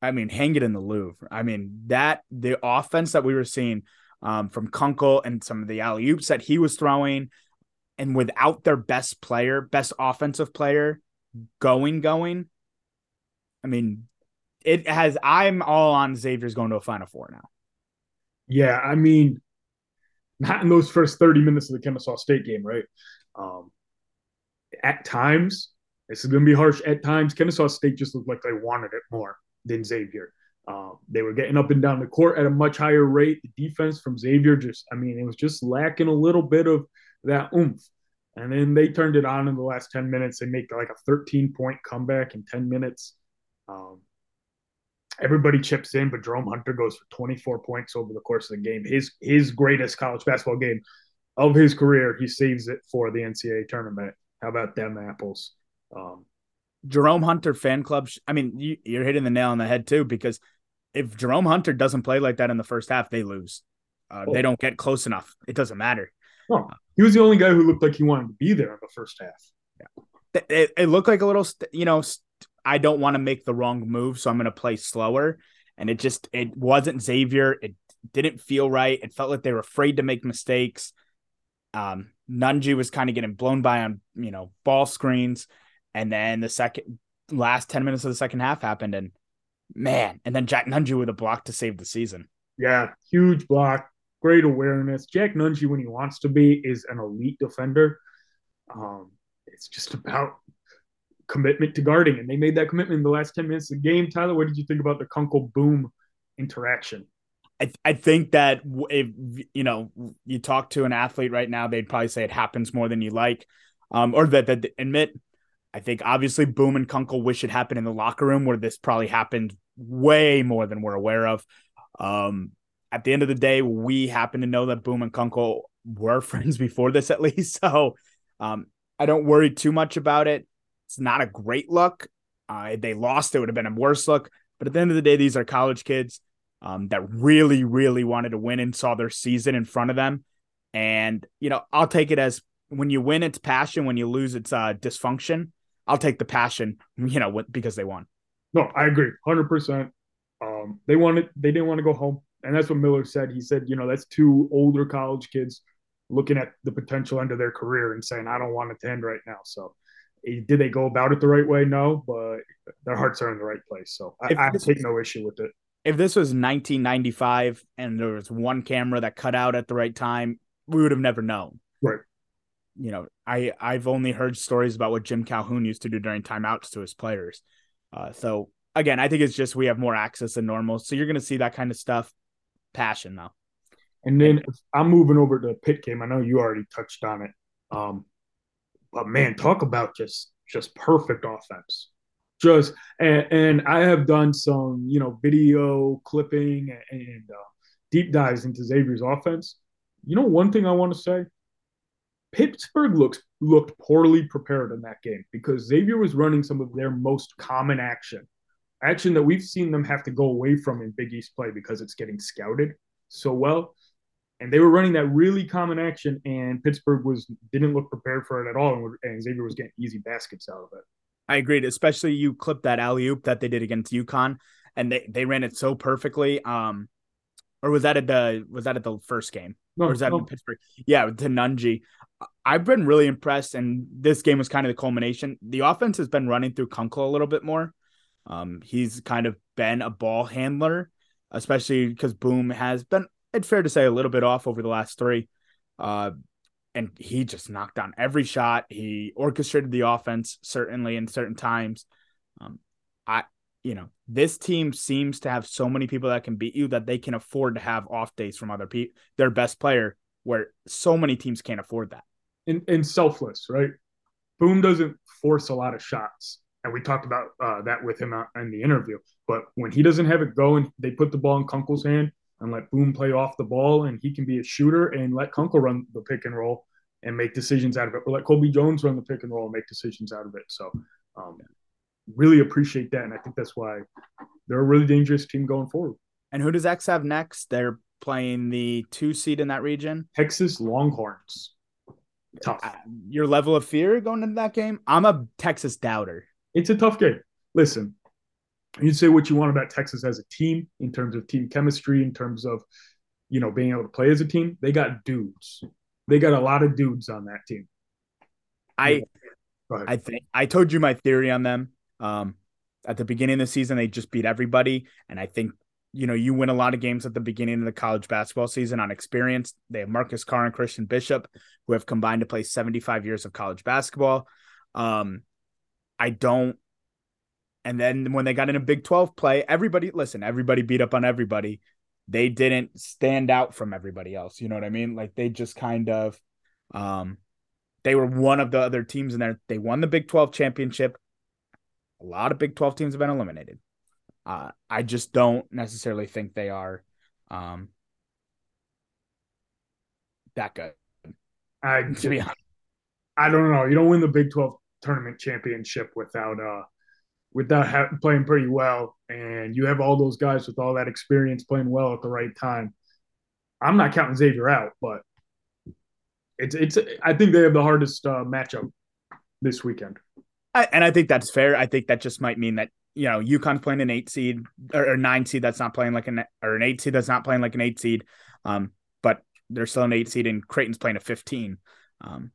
I mean, hang it in the Louvre. I mean, that the offense that we were seeing um, from Kunkel and some of the alley oops that he was throwing, and without their best player, best offensive player going, going, I mean, it has, I'm all on Xavier's going to a Final Four now. Yeah. I mean, not in those first 30 minutes of the Kennesaw State game, right? Um, at times, this is going to be harsh. At times, Kennesaw State just looked like they wanted it more than Xavier. Um, they were getting up and down the court at a much higher rate. The defense from Xavier just, I mean, it was just lacking a little bit of that oomph. And then they turned it on in the last 10 minutes. They make like a 13 point comeback in 10 minutes. Um, everybody chips in, but Jerome Hunter goes for 24 points over the course of the game. His his greatest college basketball game of his career. He saves it for the NCAA tournament. How about them apples? Um, Jerome Hunter fan club. I mean, you, you're hitting the nail on the head too, because if Jerome Hunter doesn't play like that in the first half, they lose. Uh, oh. They don't get close enough. It doesn't matter. Oh, he was the only guy who looked like he wanted to be there in the first half. It, it looked like a little, you know, I don't want to make the wrong move, so I'm going to play slower. And it just, it wasn't Xavier. It didn't feel right. It felt like they were afraid to make mistakes. Um, Nunge was kind of getting blown by on, you know, ball screens. And then the second, last 10 minutes of the second half happened. And man, and then Jack Nunge with a block to save the season. Yeah, huge block, great awareness. Jack Nunge, when he wants to be, is an elite defender. Um, it's just about commitment to guarding, and they made that commitment in the last ten minutes of the game. Tyler, what did you think about the Kunkel Boum interaction? I, I think that if you know you talk to an athlete right now, they'd probably say it happens more than you like, um, or that that admit. I think obviously Boum and Kunkel wish it happened in the locker room where this probably happened way more than we're aware of. Um, at the end of the day, we happen to know that Boum and Kunkel were (laughs) friends before this, at least. So um, I don't worry too much about it. It's not a great look. Uh, if they lost, it would have been a worse look. But at the end of the day, these are college kids um, that really, really wanted to win and saw their season in front of them. And, you know, I'll take it as when you win, it's passion. When you lose, it's uh, dysfunction. I'll take the passion, (laughs) you know, because they won. No, I agree, hundred percent. Um, they wanted, they didn't want to go home and that's what Miller said. He said, you know, that's two older college kids looking at the potential end of their career and saying, I don't want it to end right now. So, eh, did they go about it the right way? No, but their hearts are in the right place. So, I, I take no issue with it. If this was 1995 and there was one camera that cut out at the right time, we would have never known. Right. You know, I I've only heard stories about what Jim Calhoun used to do during timeouts to his players. Uh, so again, I think it's just we have more access than normal. So you're going to see that kind of stuff passion though. And then I'm moving over to Pitt game. I know you already touched on it. Um, but man, talk about just just perfect offense. Just and, and I have done some you know video clipping and, and uh, deep dives into Xavier's offense. You know, one thing I want to say, Pittsburgh looks looked poorly prepared in that game because Xavier was running some of their most common action action that we've seen them have to go away from in Big East play because it's getting scouted so well. And they were running that really common action, and Pittsburgh was didn't look prepared for it at all, and, and Xavier was getting easy baskets out of it. I agreed, especially you clipped that alley oop that they did against UConn, and they, they ran it so perfectly. Um, or was that at the was that at the first game? No, or was that no. in Pittsburgh? Yeah, to Nunge. I've been really impressed, and this game was kind of the culmination. The offense has been running through Kunkel a little bit more. Um, he's kind of been a ball handler, especially because Boum has been, it's fair to say, a little bit off over the last three. Uh, and he just knocked down every shot. He orchestrated the offense certainly in certain times. Um, I, you know, this team seems to have so many people that can beat you that they can afford to have off days from other people. Their best player, where so many teams can't afford that. And, and selfless, right? Boum doesn't force a lot of shots and we talked about uh, that with him in the interview. But when he doesn't have it going, they put the ball in Kunkel's hand and let Boum play off the ball, and he can be a shooter and let Kunkel run the pick and roll and make decisions out of it, or let Colby Jones run the pick and roll and make decisions out of it. So, um, really appreciate that, and I think that's why they're a really dangerous team going forward. And who does X have next? They're playing the two seed in that region, Texas Longhorns. Tough. Uh, your level of fear going into that game? I'm a Texas doubter it's a tough game. Listen, you say what you want about Texas as a team in terms of team chemistry, in terms of you know being able to play as a team. They got dudes. They got a lot of dudes on that team. I I think I told you my theory on them. Um, at the beginning of the season, they just beat everybody, and I think you know you win a lot of games at the beginning of the college basketball season on experience. They have Marcus Carr and Christian Bishop, who have combined to play 75 years of college basketball. Um, I don't. And then when they got in a Big 12 play, everybody, listen, everybody beat up on everybody. They didn't stand out from everybody else. You know what I mean? Like they just kind of, um, they were one of the other teams in there. They won the Big 12 championship. A lot of Big 12 teams have been eliminated. Uh, I just don't necessarily think they are um, that good. I, (laughs) to be honest. I don't know. You don't win the Big 12 tournament championship without uh without ha- playing pretty well, and you have all those guys with all that experience playing well at the right time. I'm not counting Xavier out, but it's it's. I think they have the hardest uh, matchup this weekend. I, and I think that's fair. I think that just might mean that you know UConn's playing an eight seed or, or, nine seed that's not playing like an or an eight seed that's not playing like an eight seed. Um, but they're still an eight seed, and Creighton's playing a fifteen. Um,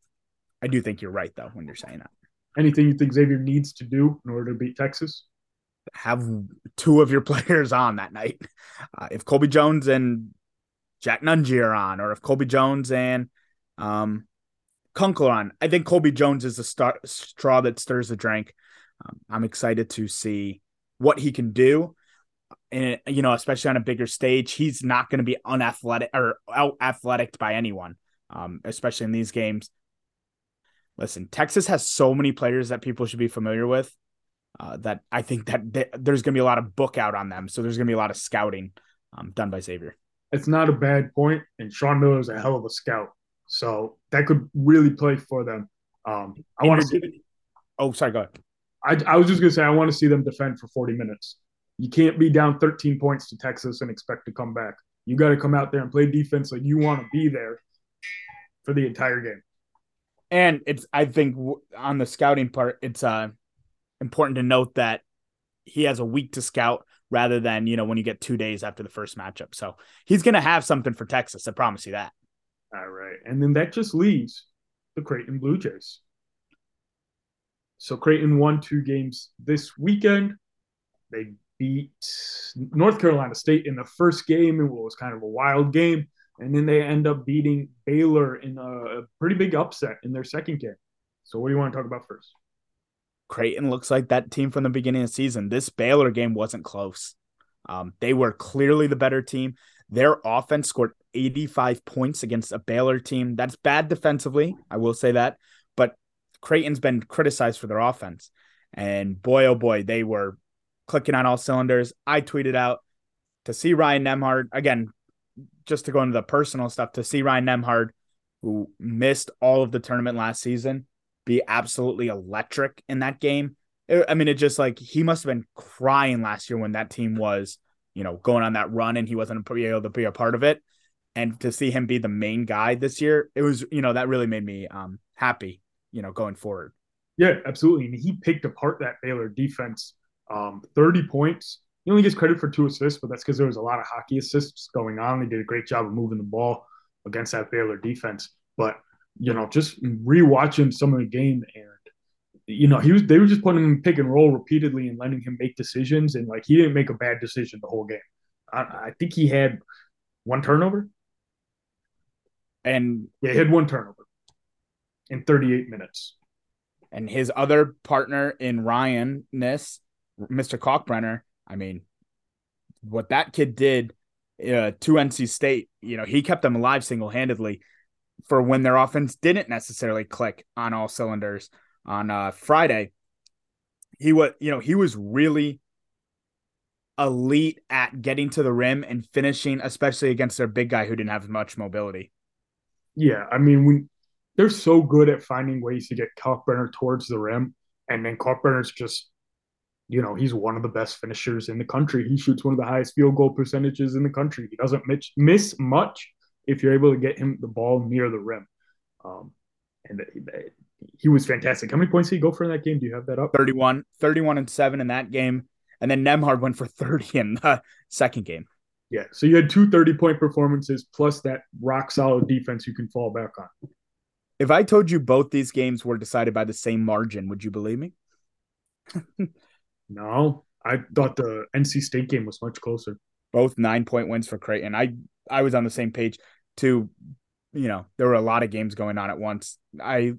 I do think you're right though when you're saying that. Anything you think Xavier needs to do in order to beat Texas? Have two of your (laughs) players on that night. Uh, if Colby Jones and Jack Nunge are on, or if Colby Jones and um, Kunkel are on, I think Colby Jones is the star- straw that stirs the drink. Um, I'm excited to see what he can do. And you know, especially on a bigger stage, he's not going to be unathletic or out athletic by anyone, um, especially in these games. Listen, Texas has so many players that people should be familiar with. Uh, that I think that they, there's going to be a lot of book out on them, so there's going to be a lot of scouting um, done by Xavier. It's not a bad point, and Sean Miller is a hell of a scout, so that could really play for them. Um, I want to see. Oh, sorry, go ahead. I, I was just gonna say I want to see them defend for 40 minutes. You can't be down 13 points to Texas and expect to come back. You got to come out there and play defense like you want to be there for the entire game. And it's I think on the scouting part, it's uh important to note that he has a week to scout rather than you know when you get two days after the first matchup. So he's gonna have something for Texas. I promise you that. All right, and then that just leaves the Creighton Blue Jays. So Creighton won two games this weekend. They beat North Carolina State in the first game. It was kind of a wild game. And then they end up beating Baylor in a pretty big upset in their second game. So, what do you want to talk about first? Creighton looks like that team from the beginning of the season. This Baylor game wasn't close. Um, they were clearly the better team. Their offense scored 85 points against a Baylor team. That's bad defensively. I will say that. But Creighton's been criticized for their offense. And boy, oh boy, they were clicking on all cylinders. I tweeted out to see Ryan Nembhard again, just to go into the personal stuff, to see Ryan Nembhard, who missed all of the tournament last season, be absolutely electric in that game. I mean, it just like he must have been crying last year when that team was, you know, going on that run and he wasn't able to be a part of it. And to see him be the main guy this year, it was, you know, that really made me um happy you know, going forward. Yeah, absolutely. And he picked apart that Baylor defense. Um, 30 points. He only gets credit for two assists, but that's because there was a lot of hockey assists going on. They did a great job of moving the ball against that Baylor defense. But you know, just rewatching some of the game and you know, he was they were just putting him pick and roll repeatedly and letting him make decisions. And like he didn't make a bad decision the whole game. I, I think he had one turnover. And yeah, he had one turnover in 38 minutes. And his other partner in Ryan Ness, Mr. Kalkbrenner, I mean, what that kid did uh, to NC State, you know, he kept them alive single handedly for when their offense didn't necessarily click on all cylinders on uh, Friday. He was, you know, he was really elite at getting to the rim and finishing, especially against their big guy who didn't have much mobility. Yeah, I mean, when they're so good at finding ways to get Kalkbrenner towards the rim. And then Kalkbrenner's just, you know, he's one of the best finishers in the country. He shoots one of the highest field goal percentages in the country. He doesn't miss, miss much if you're able to get him the ball near the rim. Um, and he was fantastic. How many points did he go for in that game? Do you have that up? 31, 31 and 7 in that game. And then Nembhard went for 30 in the second game. Yeah. So you had two 30 point performances plus that rock solid defense you can fall back on. If I told you both these games were decided by the same margin, would you believe me? (laughs) no, I thought the NC State game was much closer. Both nine point wins for Creighton. I I was on the same page too. You know, there were a lot of games going on at once. I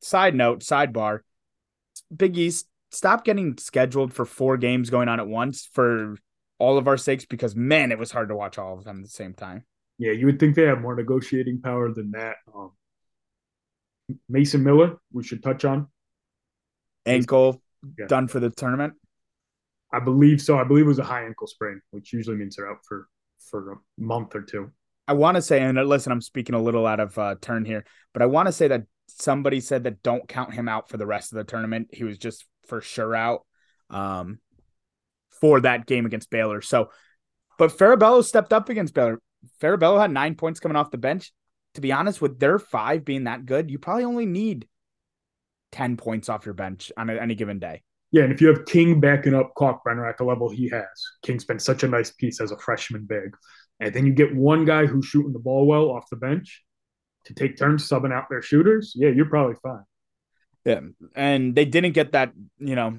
side note, sidebar, Big East, stop getting scheduled for four games going on at once for all of our sakes because man, it was hard to watch all of them at the same time. Yeah, you would think they have more negotiating power than that. Um, Mason Miller, we should touch on. Ankle yeah. done for the tournament. I believe so. I believe it was a high ankle sprain, which usually means they're out for for a month or two. I want to say, and listen, I'm speaking a little out of uh, turn here, but I want to say that somebody said that don't count him out for the rest of the tournament. He was just for sure out um, for that game against Baylor. So, but Farabello stepped up against Baylor. Farabello had nine points coming off the bench to be honest, with their five being that good, you probably only need 10 points off your bench on any given day. Yeah, and if you have King backing up Kalkbrenner at the level he has, King's been such a nice piece as a freshman big. And then you get one guy who's shooting the ball well off the bench to take turns subbing out their shooters. Yeah, you're probably fine. Yeah. And they didn't get that, you know,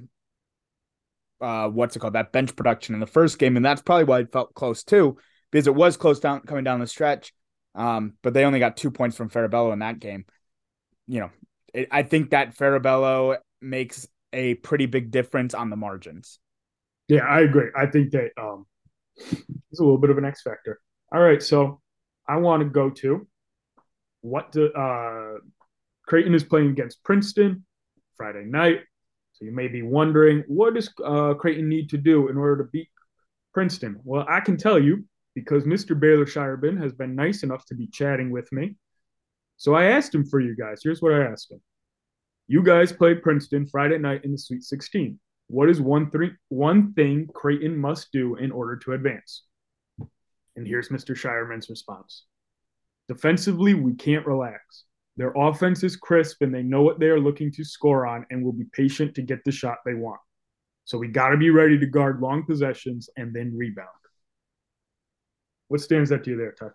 uh, what's it called? That bench production in the first game. And that's probably why it felt close too, because it was close down coming down the stretch. Um, but they only got two points from Farabello in that game. You know, it, I think that Farabello makes a pretty big difference on the margins. Yeah, I agree. I think that um, he's a little bit of an X factor. All right, so I want to go to what the uh, Creighton is playing against Princeton Friday night. So you may be wondering, what does uh, Creighton need to do in order to beat Princeton? Well, I can tell you because Mr. Baylor Scheierman has been nice enough to be chatting with me. So I asked him for you guys. Here's what I asked him. You guys play Princeton Friday night in the Sweet 16. What is one three one thing Creighton must do in order to advance? And here's Mr. Scheierman's response. Defensively, we can't relax. Their offense is crisp and they know what they are looking to score on and will be patient to get the shot they want. So we got to be ready to guard long possessions and then rebound. What stands out to you there, Ty?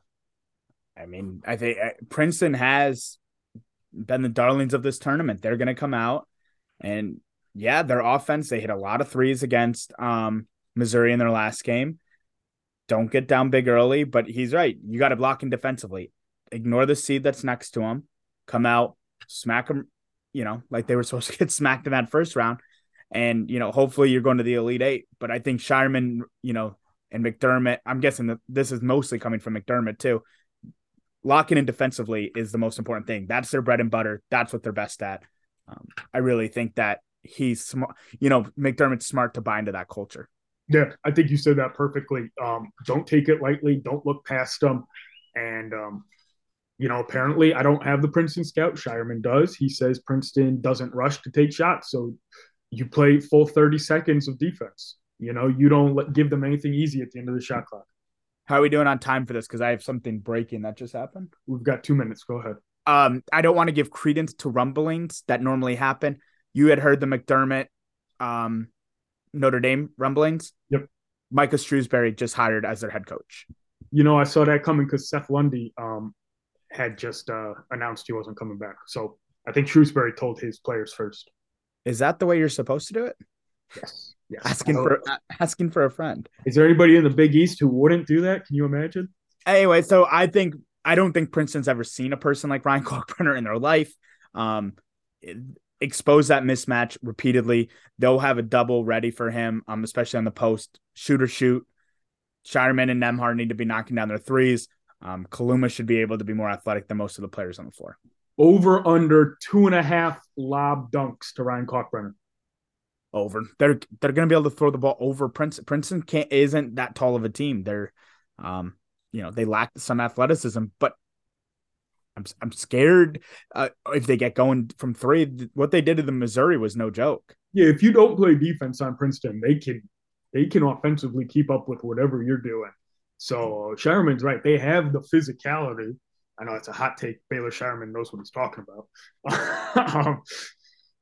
I mean, I think uh, Princeton has been the darlings of this tournament. They're going to come out and yeah, their offense, they hit a lot of threes against um, Missouri in their last game. Don't get down big early, but he's right. You got to block him defensively. Ignore the seed that's next to him. Come out, smack them, you know, like they were (laughs) supposed to get smacked in that first round. And, you know, hopefully you're going to the Elite Eight. But I think Scheierman, you know, and McDermott, I'm guessing that this is mostly coming from McDermott too. Locking in defensively is the most important thing. That's their bread and butter. That's what they're best at. Um, I really think that he's smart. You know, McDermott's smart to buy into that culture. Yeah, I think you said that perfectly. Um, don't take it lightly. Don't look past them. And um, you know, apparently, I don't have the Princeton scout. Scheierman does. He says Princeton doesn't rush to take shots, so you play full thirty seconds of defense. You know, you don't give them anything easy at the end of the shot clock. How are we doing on time for this? Because I have something breaking that just happened. We've got two minutes. Go ahead. Um, I don't want to give credence to rumblings that normally happen you had heard the McDermott um, Notre Dame rumblings. Yep. Micah Shrewsberry just hired as their head coach. You know, I saw that coming because Seth Lundy um, had just uh, announced he wasn't coming back. So I think Shrewsberry told his players first. Is that the way you're supposed to do it? Yes. Yes. Asking for asking for a friend. Is there anybody in the Big East who wouldn't do that? Can you imagine? Anyway, so I think I don't think Princeton's ever seen a person like Ryan (laughs) Kalkbrenner in their life. Um, expose that mismatch repeatedly. They'll have a double ready for him, um, especially on the post. Shoot or shoot. Scheierman and Nembhard need to be knocking down their threes. Um, Kaluma should be able to be more athletic than most of the players on the floor. Over under two and a half lob dunks to Ryan Kalkbrenner. Over. They're they're going to be able to throw the ball over Princeton. Princeton can't isn't that tall of a team. They're, um, you know, they lack some athleticism, but I'm I'm scared uh, if they get going from three. What they did to the Missouri was no joke. Yeah, if you don't play defense on Princeton, they can they can offensively keep up with whatever you're doing. So Scheierman's right; they have the physicality. I know it's a hot take. Baylor Scheierman knows what he's talking about. (laughs) um,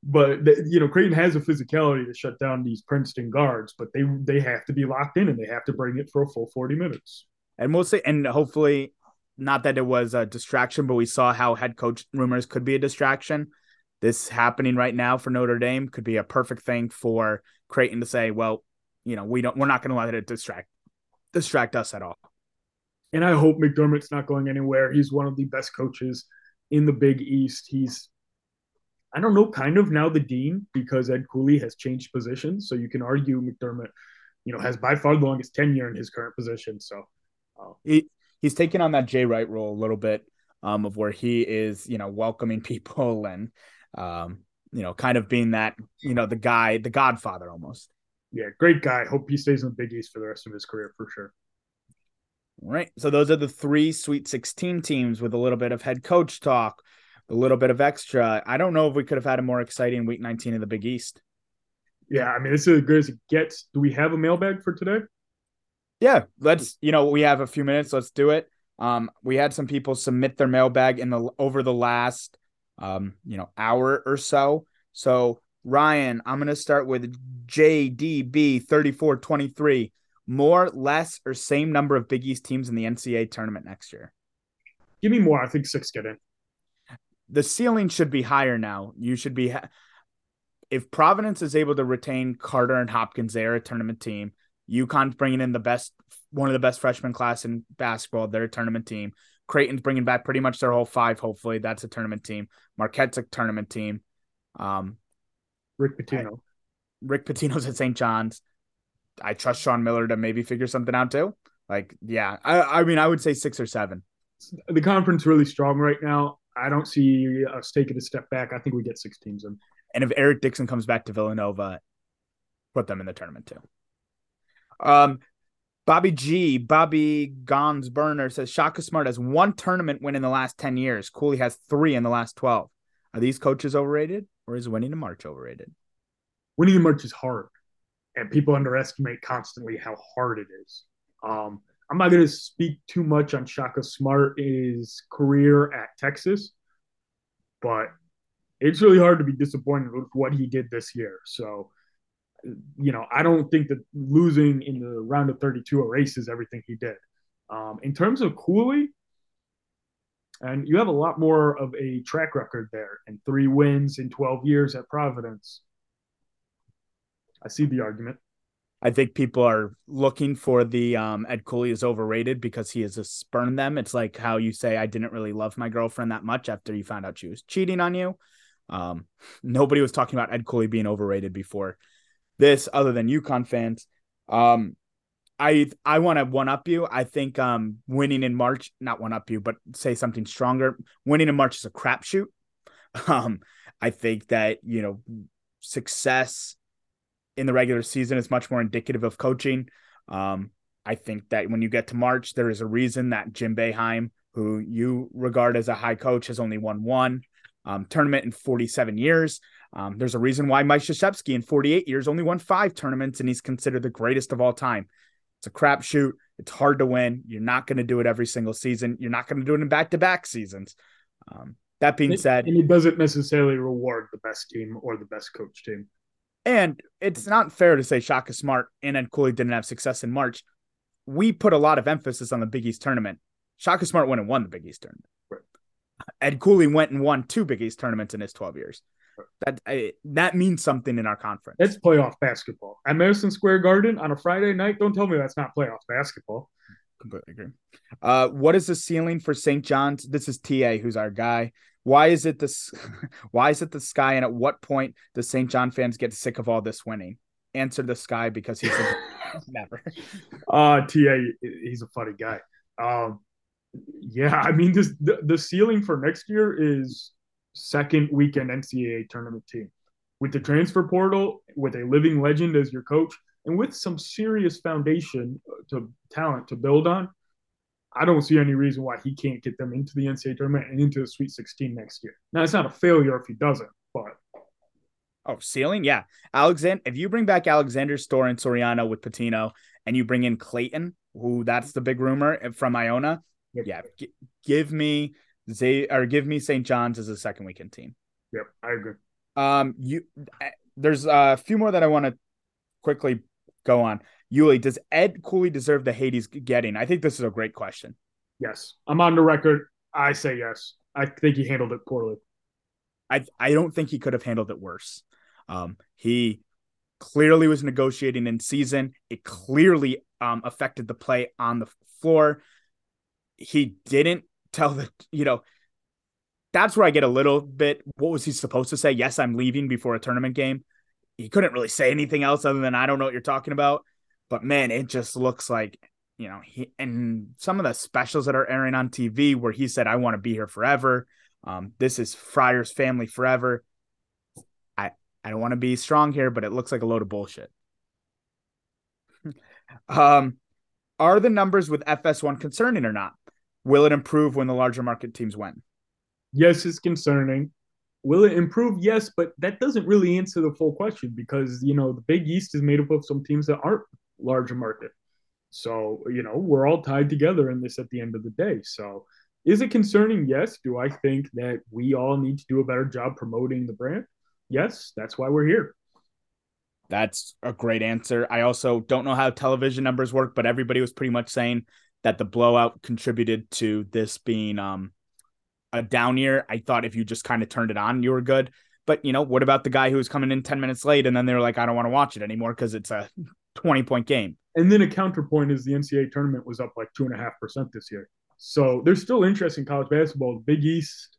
but you know, Creighton has a physicality to shut down these Princeton guards, but they they have to be locked in and they have to bring it for a full forty minutes. And we'll see. And hopefully, not that it was a distraction, but we saw how head coach rumors could be a distraction. This happening right now for Notre Dame could be a perfect thing for Creighton to say, well, you know, we don't we're not going to let it distract distract us at all. And I hope McDermott's not going anywhere. He's one of the best coaches in the Big East. He's I don't know, kind of now the dean because Ed Cooley has changed positions. So you can argue McDermott, you know, has by far the longest tenure in his current position. So uh, he, he's taken on that Jay Wright role a little bit um, of where he is, you know, welcoming (laughs) people and, um, you know, kind of being that, you know, the guy, the godfather almost. Yeah, great guy. Hope he stays in the Big East for the rest of his career for sure. All right. So those are the three Sweet 16 teams with a little bit of head coach talk, a little bit of extra. I don't know if we could have had a more exciting Week 19 in the Big East. Yeah, I mean, this is as good as it gets. Do we have a mailbag for today? Yeah, let's. You know, we have a few minutes. Let's do it. Um, we had some people submit their mailbag in the over the last um, you know, hour or so. So Ryan, I'm gonna start with JDB 3423. More, less, or same number of Big East teams in the NCAA tournament next year? Give me more. I think six get in. The ceiling should be higher now. You should be ha- if Providence is able to retain Carter and Hopkins, they're a tournament team. UConn's bringing in the best, one of the best freshman class in basketball. They're a tournament team. Creighton's bringing back pretty much their whole five. Hopefully, that's a tournament team. Marquette's a tournament team. Um, Rick Pitino. I, Rick Pitino's at St. John's. I trust Sean Miller to maybe figure something out too. Like, yeah, I, I mean, I would say six or seven. The conference really strong right now. I don't see us taking a step back. I think we get six teams in. And if Eric Dixon comes back to Villanova, put them in the tournament too. Um, Bobby G, Bobby Gons Burner says Shaka Smart has one tournament win in the last 10 years. Cooley has three in the last 12. Are these coaches overrated or is winning in March overrated? Winning in March is hard, and people underestimate constantly how hard it is. Um, I'm not going to speak too much on Shaka Smart's career at Texas, but it's really hard to be disappointed with what he did this year. So, you know, I don't think that losing in the round of 32 erases everything he did. Um, in terms of Cooley, and you have a lot more of a track record there and three wins in 12 years at Providence. I see the argument. I think people are looking for the um, Ed Cooley is overrated because he has a spurned them. It's like how you say I didn't really love my girlfriend that much after you found out she was cheating on you. Um, nobody was talking about Ed Cooley being overrated before this, other than UConn fans. Um, I I want to one up you. I think um, winning in March, not one up you, but say something stronger. Winning in March is a crapshoot. (laughs) Um, I think that you know success in the regular season is much more indicative of coaching. Um, I think that when you get to March, there is a reason that Jim Boeheim, who you regard as a high coach, has only won one um, tournament in 47 years. Um, there's a reason why Mike Krzyzewski in 48 years only won five tournaments and he's considered the greatest of all time. It's a crapshoot. It's hard to win. You're not going to do it every single season. You're not going to do it in back to back seasons. Um, that being said, and it doesn't necessarily reward the best team or the best coach team. And it's not fair to say Shaka Smart and Ed Cooley didn't have success in March. We put a lot of emphasis on the Big East tournament. Shaka Smart went and won the Big East tournament. Right. Ed Cooley went and won two Big East tournaments in his 12 years. That I, that means something in our conference. It's playoff basketball at Madison Square Garden on a Friday night. Don't tell me that's not playoff basketball. Completely agree. Uh, what is the ceiling for St. John's? This is TA, who's our guy. Why is it this? (laughs) Why is it the sky? And at what point does St. John fans get sick of all this winning? Answer the sky because he's a, (laughs) never. Uh, TA, he's a funny guy. Um, yeah, I mean, this the, the ceiling for next year is second weekend NCAA tournament team with the transfer portal, with a living legend as your coach, and with some serious foundation to talent to build on. I don't see any reason why he can't get them into the NCAA tournament and into the Sweet 16 next year. Now, it's not a failure if he doesn't, but. Oh, ceiling? Yeah. Alexander, if you bring back Alexander Storr and Soriano with Pitino and you bring in Clayton, who that's the big rumor from Iona, yep. yeah, g- give me Zay or give me St. John's as a second weekend team. Yep, I agree. Um, you there's a few more that I want to quickly go on. Yuli, does Ed Cooley deserve the hate he's getting? I think this is a great question. Yes, I'm on the record. I say yes. I think he handled it poorly. I I don't think he could have handled it worse. Um, he clearly was negotiating in season. It clearly um, affected the play on the floor. He didn't tell the you know that's where I get a little bit. What was he supposed to say? Yes, I'm leaving before a tournament game. He couldn't really say anything else other than I don't know what you're talking about. But man, it just looks like you know he and some of the specials that are airing on TV where he said I want to be here forever. Um, this is Friar's family forever. I I don't want to be strong here, but it looks like a load of bullshit. (laughs) um, are the numbers with FS1 concerning or not? Will it improve when the larger market teams win? Yes, it's concerning. Will it improve? Yes, but that doesn't really answer the full question because you know the Big East is made up of some teams that aren't larger market. So, you know, we're all tied together in this at the end of the day. So, is it concerning? Yes. Do I think that we all need to do a better job promoting the brand? Yes. That's why we're here. That's a great answer. I also don't know how television numbers work, but everybody was pretty much saying that the blowout contributed to this being um, a down year. I thought if you just kind of turned it on, you were good. But you know, what about the guy who was coming in 10 minutes late and then they were like, I don't want to watch it anymore because it's a 20 point game. And then a counterpoint is the NCAA tournament was up like two and a half percent this year. So there's still interest in college basketball. The Big East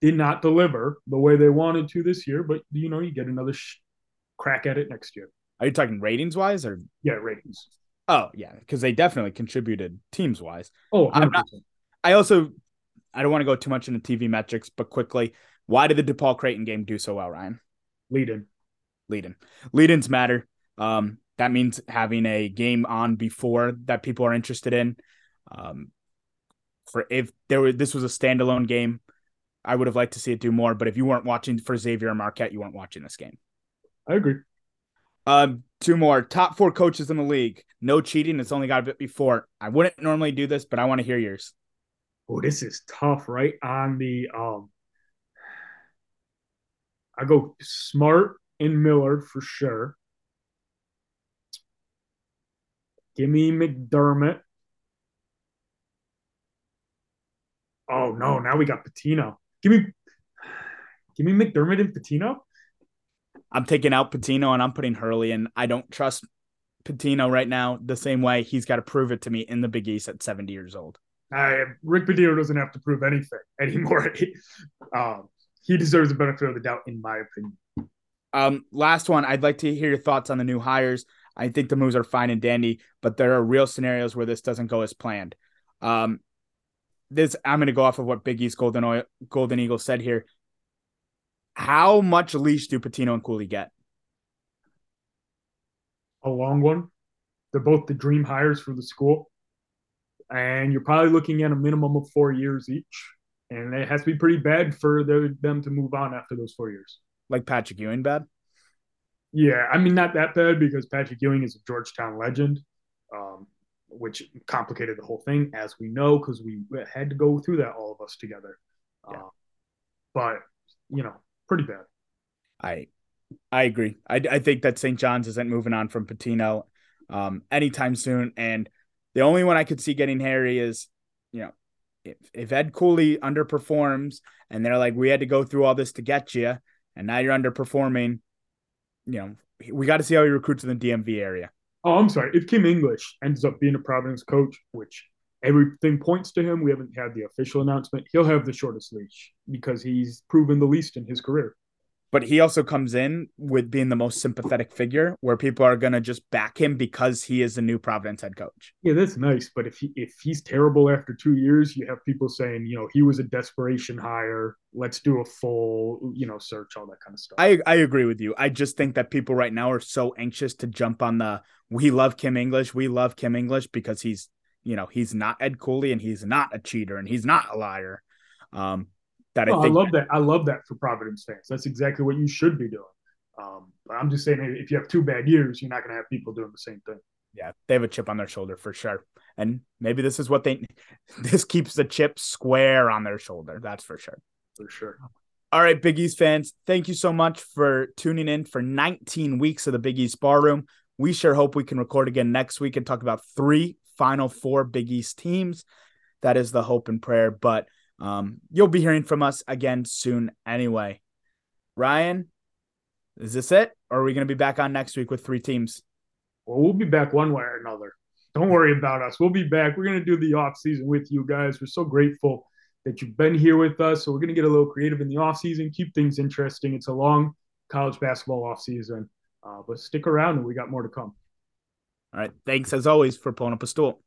did not deliver the way they wanted to this year, but you know, you get another sh- crack at it next year. Are you talking ratings wise or? Yeah, ratings. Oh, yeah, because they definitely contributed teams wise. Oh, not, I also, I don't want to go too much into TV metrics, but quickly, why did the DePaul Creighton game do so well, Ryan? Lead in. Lead in. Lead ins matter. Um, that means having a game on before that people are interested in. Um, for if there were this was a standalone game, I would have liked to see it do more. But if you weren't watching for Xavier and Marquette, you weren't watching this game. I agree. Um, two more top four coaches in the league. No cheating. It's only got a bit before. I wouldn't normally do this, but I want to hear yours. Oh, this is tough, right? On the um I go Smart and Millard for sure. Give me McDermott. Oh no, now we got Pitino. Give me give me McDermott and Pitino. I'm taking out Pitino and I'm putting Hurley in. I don't trust Pitino right now the same way he's got to prove it to me in the Big East at 70 years old. Uh, Rick Pitino doesn't have to prove anything anymore. (laughs) um, he deserves the benefit of the doubt, in my opinion. Um, last one, I'd like to hear your thoughts on the new hires. I think the moves are fine and dandy, but there are real scenarios where this doesn't go as planned. Um, this I'm going to go off of what Big East Golden Oil, Golden Eagle said here. How much leash do Pitino and Cooley get? A long one. They're both the dream hires for the school, and you're probably looking at a minimum of four years each and it has to be pretty bad for the, them to move on after those four years. Like Patrick Ewing, bad. Yeah, I mean not that bad because Patrick Ewing is a Georgetown legend, um, which complicated the whole thing, as we know, because we had to go through that all of us together. Yeah. Uh, but you know, pretty bad. I I agree. I, I think that St. John's isn't moving on from Pitino um, anytime soon, and the only one I could see getting hairy is, you know, if, if Ed Cooley underperforms and they're like, we had to go through all this to get you, and now you're underperforming, you know, we got to see how he recruits in the DMV area. Oh, I'm sorry. If Kim English ends up being a Providence coach, which everything points to him, we haven't had the official announcement, he'll have the shortest leash because he's proven the least in his career but he also comes in with being the most sympathetic figure where people are going to just back him because he is the new Providence head coach. Yeah, that's nice. But if he, if he's terrible after two years, you have people saying, you know, he was a desperation hire. Let's do a full, you know, search, all that kind of stuff. I, I agree with you. I just think that people right now are so anxious to jump on the we love Kim English. We love Kim English because he's, you know, he's not Ed Cooley and he's not a cheater and he's not a liar. Um, that I, I love that. I love that for Providence fans. That's exactly what you should be doing. Um, but I'm just saying, if you have two bad years, you're not going to have people doing the same thing. Yeah, they have a chip on their shoulder for sure, and maybe this is what they. (laughs) This keeps the chip square on their shoulder. That's for sure. For sure. All right, Big East fans, thank you so much for tuning in for 19 weeks of the Big East Barroom. We sure hope we can record again next week and talk about three Final Four Big East teams. That is the hope and prayer. But um, you'll be hearing from us again soon anyway. Ryan, is this it? Or are we going to be back on next week with three teams? Well, we'll be back one way or another. Don't worry about us. We'll be back. We're going to do the off season with you guys. We're so grateful that you've been here with us. So we're going to get a little creative in the off season, keep things interesting. It's a long college basketball off season, uh, but stick around and we got more to come. All right. Thanks as always for pulling up a stool.